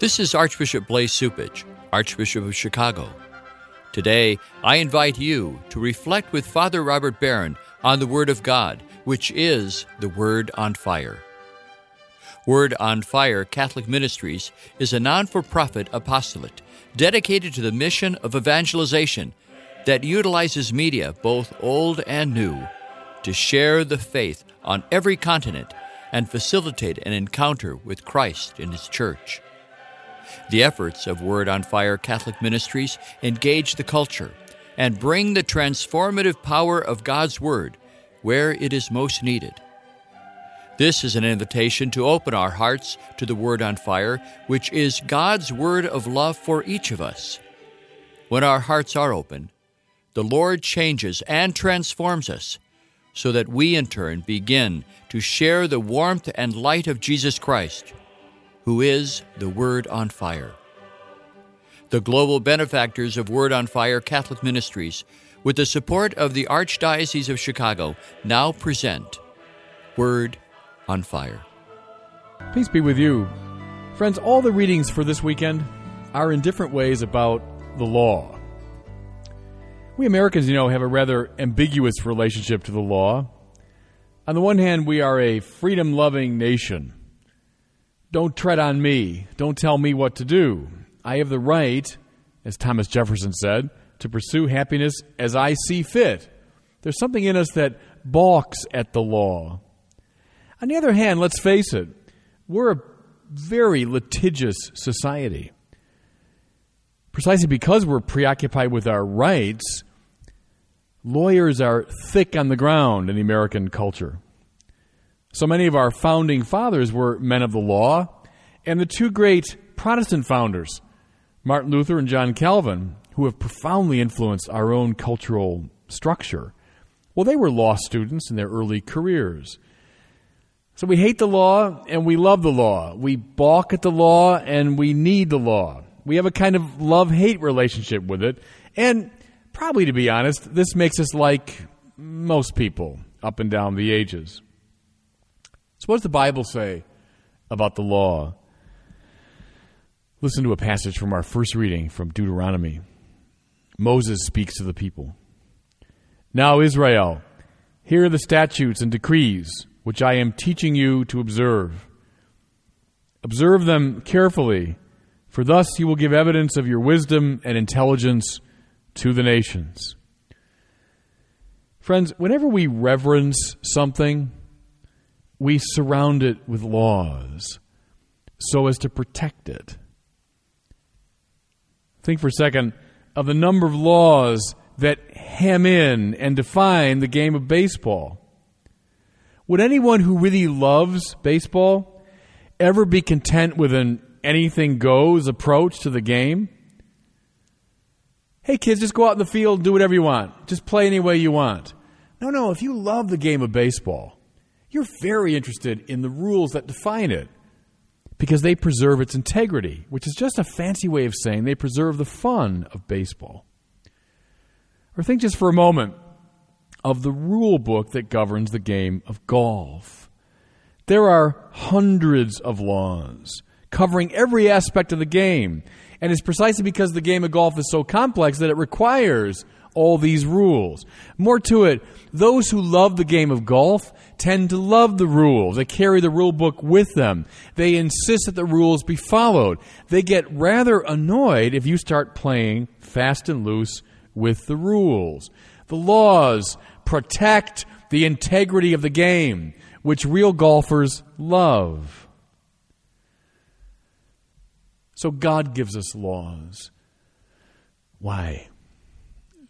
This is Archbishop Blase Cupich, Archbishop of Chicago. Today, I invite you to reflect with Father Robert Barron on the Word of God, which is the Word on Fire. Word on Fire Catholic Ministries is a non for profit apostolate dedicated to the mission of evangelization that utilizes media, both old and new, to share the faith on every continent and facilitate an encounter with Christ in His church. The efforts of Word on Fire Catholic Ministries engage the culture and bring the transformative power of God's Word where it is most needed. This is an invitation to open our hearts to the Word on Fire, which is God's word of love for each of us. When our hearts are open, the Lord changes and transforms us so that we in turn begin to share the warmth and light of Jesus Christ who is the Word on Fire. The global benefactors of Word on Fire Catholic Ministries, with the support of the Archdiocese of Chicago, now present Word on Fire. Peace be with you. Friends, all the readings for this weekend are in different ways about the law. We Americans, you know, have a rather ambiguous relationship to the law. On the one hand, we are a freedom loving nation don't tread on me. Don't tell me what to do. I have the right, as Thomas Jefferson said, to pursue happiness as I see fit. There's something in us that balks at the law. On the other hand, let's face it, we're a very litigious society. Precisely because we're preoccupied with our rights, lawyers are thick on the ground in the American culture. So many of our founding fathers were men of the law, and the two great Protestant founders, Martin Luther and John Calvin, who have profoundly influenced our own cultural structure, well, they were law students in their early careers. So we hate the law and we love the law. We balk at the law and we need the law. We have a kind of love hate relationship with it. And probably to be honest, this makes us like most people up and down the ages. So, what does the Bible say about the law? Listen to a passage from our first reading from Deuteronomy. Moses speaks to the people. Now, Israel, hear the statutes and decrees which I am teaching you to observe. Observe them carefully, for thus you will give evidence of your wisdom and intelligence to the nations. Friends, whenever we reverence something, we surround it with laws so as to protect it. Think for a second of the number of laws that hem in and define the game of baseball. Would anyone who really loves baseball ever be content with an anything goes approach to the game? Hey kids, just go out in the field and do whatever you want. Just play any way you want. No, no, if you love the game of baseball, you're very interested in the rules that define it because they preserve its integrity, which is just a fancy way of saying they preserve the fun of baseball. Or think just for a moment of the rule book that governs the game of golf. There are hundreds of laws covering every aspect of the game, and it's precisely because the game of golf is so complex that it requires all these rules. More to it, those who love the game of golf tend to love the rules. They carry the rule book with them. They insist that the rules be followed. They get rather annoyed if you start playing fast and loose with the rules. The laws protect the integrity of the game, which real golfers love. So God gives us laws. Why?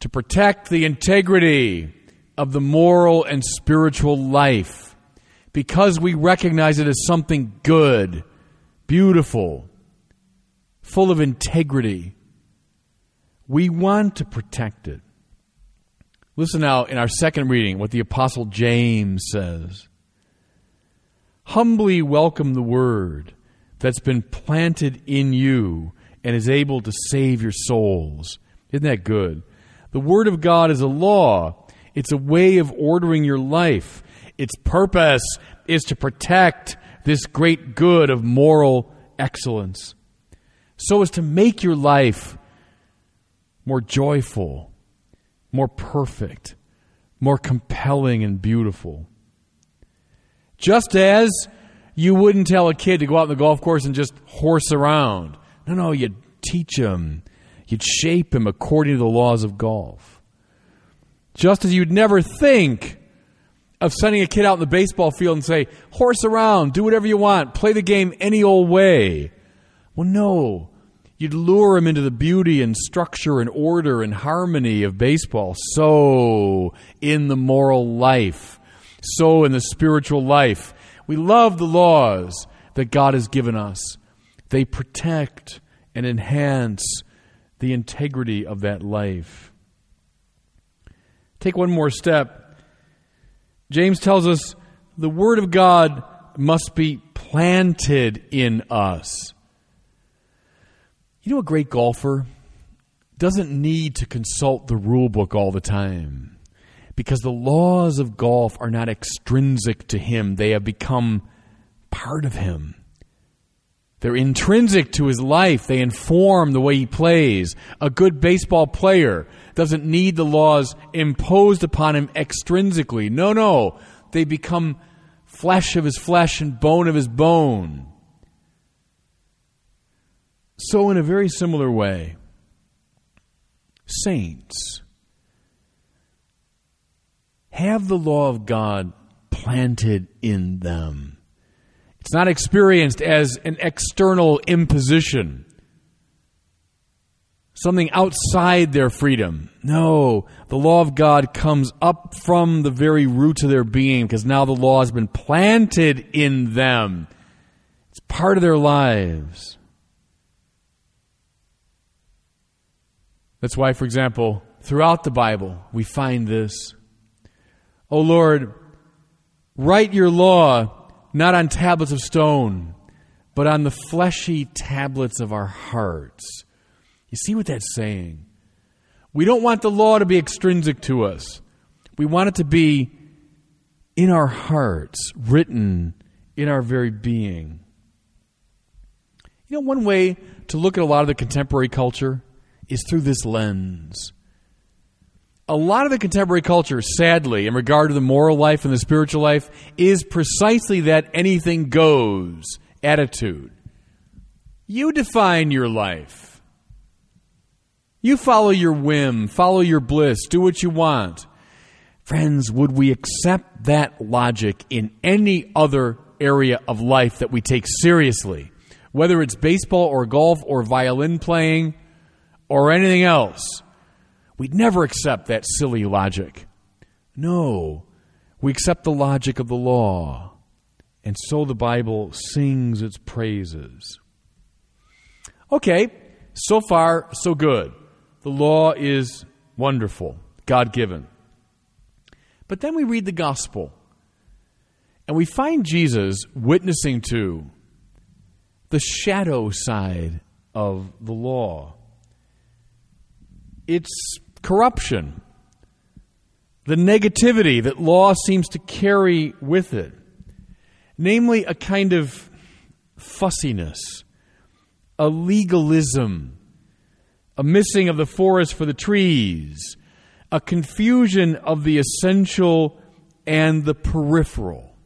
To protect the integrity of the moral and spiritual life because we recognize it as something good, beautiful, full of integrity. We want to protect it. Listen now in our second reading what the Apostle James says. Humbly welcome the word that's been planted in you and is able to save your souls. Isn't that good? The Word of God is a law it's a way of ordering your life. Its purpose is to protect this great good of moral excellence. so as to make your life more joyful, more perfect, more compelling and beautiful. Just as you wouldn't tell a kid to go out on the golf course and just horse around. No, no, you'd teach him, you'd shape him according to the laws of golf. Just as you'd never think of sending a kid out in the baseball field and say, horse around, do whatever you want, play the game any old way. Well, no. You'd lure him into the beauty and structure and order and harmony of baseball. So, in the moral life, so in the spiritual life. We love the laws that God has given us, they protect and enhance the integrity of that life. Take one more step. James tells us the Word of God must be planted in us. You know, a great golfer doesn't need to consult the rule book all the time because the laws of golf are not extrinsic to him, they have become part of him. They're intrinsic to his life. They inform the way he plays. A good baseball player doesn't need the laws imposed upon him extrinsically. No, no. They become flesh of his flesh and bone of his bone. So, in a very similar way, saints have the law of God planted in them. It's not experienced as an external imposition, something outside their freedom. No, the law of God comes up from the very roots of their being because now the law has been planted in them. It's part of their lives. That's why, for example, throughout the Bible, we find this. O Lord, write your law not on tablets of stone, but on the fleshy tablets of our hearts. You see what that's saying? We don't want the law to be extrinsic to us. We want it to be in our hearts, written in our very being. You know, one way to look at a lot of the contemporary culture is through this lens. A lot of the contemporary culture, sadly, in regard to the moral life and the spiritual life, is precisely that anything goes attitude. You define your life. You follow your whim, follow your bliss, do what you want. Friends, would we accept that logic in any other area of life that we take seriously? Whether it's baseball or golf or violin playing or anything else. We'd never accept that silly logic. No, we accept the logic of the law. And so the Bible sings its praises. Okay, so far, so good. The law is wonderful, God given. But then we read the gospel, and we find Jesus witnessing to the shadow side of the law it's corruption, the negativity that law seems to carry with it, namely a kind of fussiness, a legalism, a missing of the forest for the trees, a confusion of the essential and the peripheral.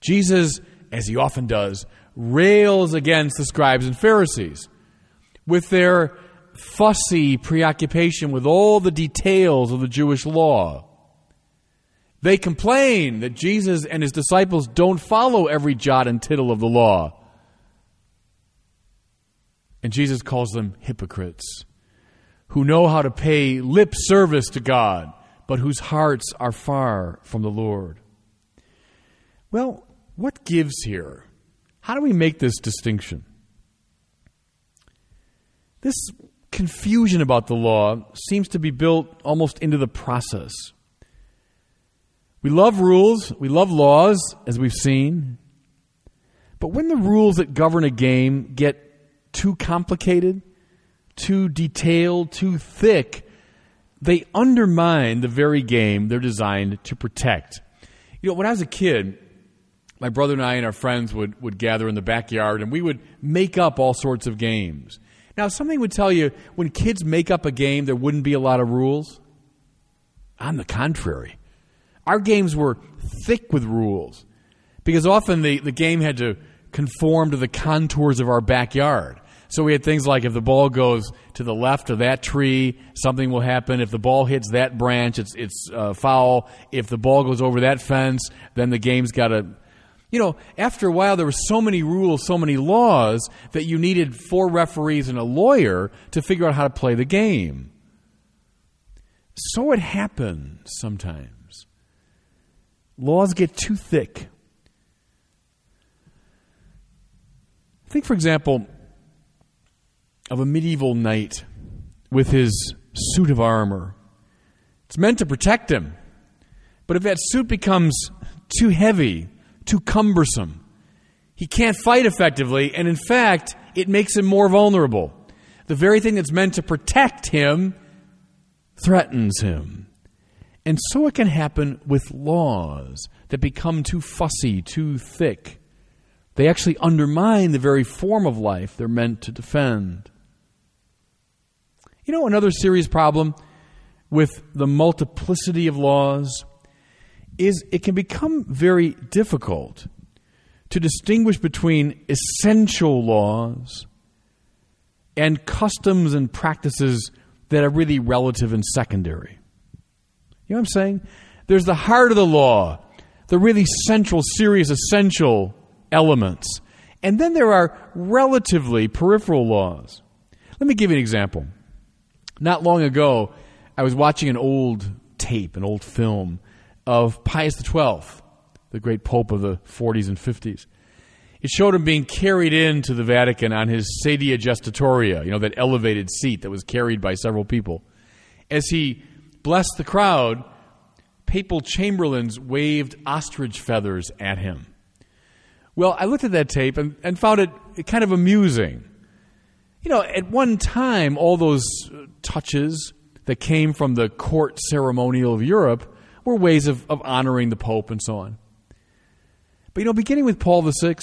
Jesus, as he often does, rails against the scribes and Pharisees with their fussy preoccupation with all the details of the Jewish law. They complain that Jesus and his disciples don't follow every jot and tittle of the law. And Jesus calls them hypocrites who know how to pay lip service to God, but whose hearts are far from the Lord. Well, what gives here? How do we make this distinction? This confusion about the law seems to be built almost into the process. We love rules, we love laws, as we've seen. But when the rules that govern a game get too complicated, too detailed, too thick, they undermine the very game they're designed to protect. You know, when I was a kid, my brother and I and our friends would, would gather in the backyard and we would make up all sorts of games. Now, something would tell you when kids make up a game, there wouldn't be a lot of rules. On the contrary, our games were thick with rules because often the, the game had to conform to the contours of our backyard. So we had things like if the ball goes to the left of that tree, something will happen. If the ball hits that branch, it's it's uh, foul. If the ball goes over that fence, then the game's got to. You know, after a while, there were so many rules, so many laws that you needed four referees and a lawyer to figure out how to play the game. So it happens sometimes. Laws get too thick. Think, for example, of a medieval knight with his suit of armor. It's meant to protect him. But if that suit becomes too heavy, too cumbersome, he can't fight effectively, and in fact, it makes him more vulnerable. The very thing that's meant to protect him threatens him. And so it can happen with laws that become too fussy, too thick. They actually undermine the very form of life they're meant to defend. You know, another serious problem with the multiplicity of laws is it can become very difficult to distinguish between essential laws and customs and practices that are really relative and secondary. You know what I'm saying? There's the heart of the law, the really central, serious, essential elements. And then there are relatively peripheral laws. Let me give you an example. Not long ago, I was watching an old tape, an old film of Pius XII, the great pope of the 40s and 50s. It showed him being carried into the Vatican on his sedia gestatoria, you know, that elevated seat that was carried by several people. As he blessed the crowd, papal chamberlains waved ostrich feathers at him. Well, I looked at that tape and, and found it kind of amusing. You know, at one time, all those touches that came from the court ceremonial of Europe were ways of, of honoring the Pope and so on. But you know, beginning with Paul VI,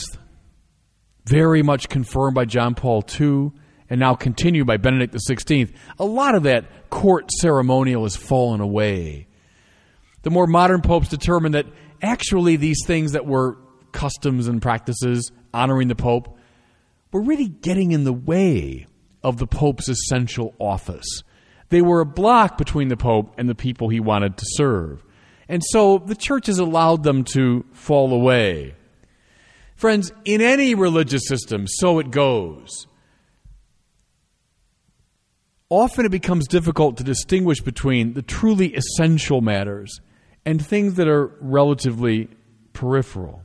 very much confirmed by John Paul II, and now continued by Benedict XVI, a lot of that court ceremonial has fallen away. The more modern popes determined that actually these things that were customs and practices, honoring the Pope, were really getting in the way of the Pope's essential office. They were a block between the Pope and the people he wanted to serve. And so the church has allowed them to fall away. Friends, in any religious system, so it goes. Often it becomes difficult to distinguish between the truly essential matters and things that are relatively peripheral.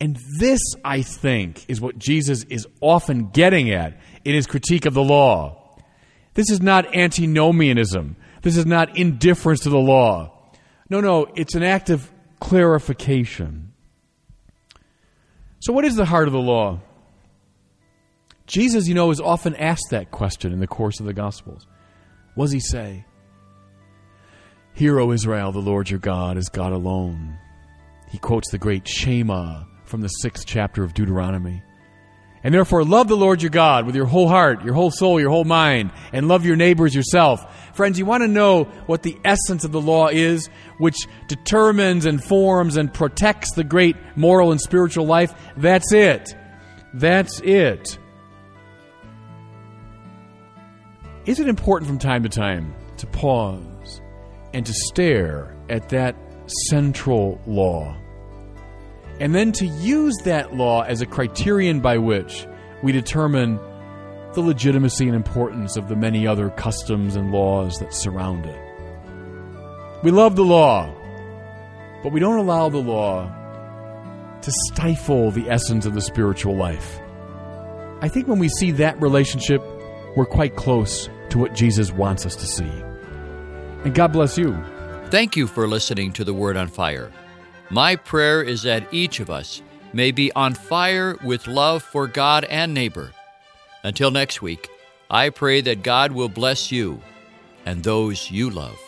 And this, I think, is what Jesus is often getting at in his critique of the law. This is not antinomianism. This is not indifference to the law. No, no, it's an act of clarification. So, what is the heart of the law? Jesus, you know, is often asked that question in the course of the Gospels. What does he say? Hear, O Israel, the Lord your God is God alone. He quotes the great Shema from the sixth chapter of Deuteronomy. And therefore, love the Lord your God with your whole heart, your whole soul, your whole mind, and love your neighbors yourself. Friends, you want to know what the essence of the law is, which determines and forms and protects the great moral and spiritual life? That's it. That's it. Is it important from time to time to pause and to stare at that central law? And then to use that law as a criterion by which we determine the legitimacy and importance of the many other customs and laws that surround it. We love the law, but we don't allow the law to stifle the essence of the spiritual life. I think when we see that relationship, we're quite close to what Jesus wants us to see. And God bless you. Thank you for listening to The Word on Fire. My prayer is that each of us may be on fire with love for God and neighbor. Until next week, I pray that God will bless you and those you love.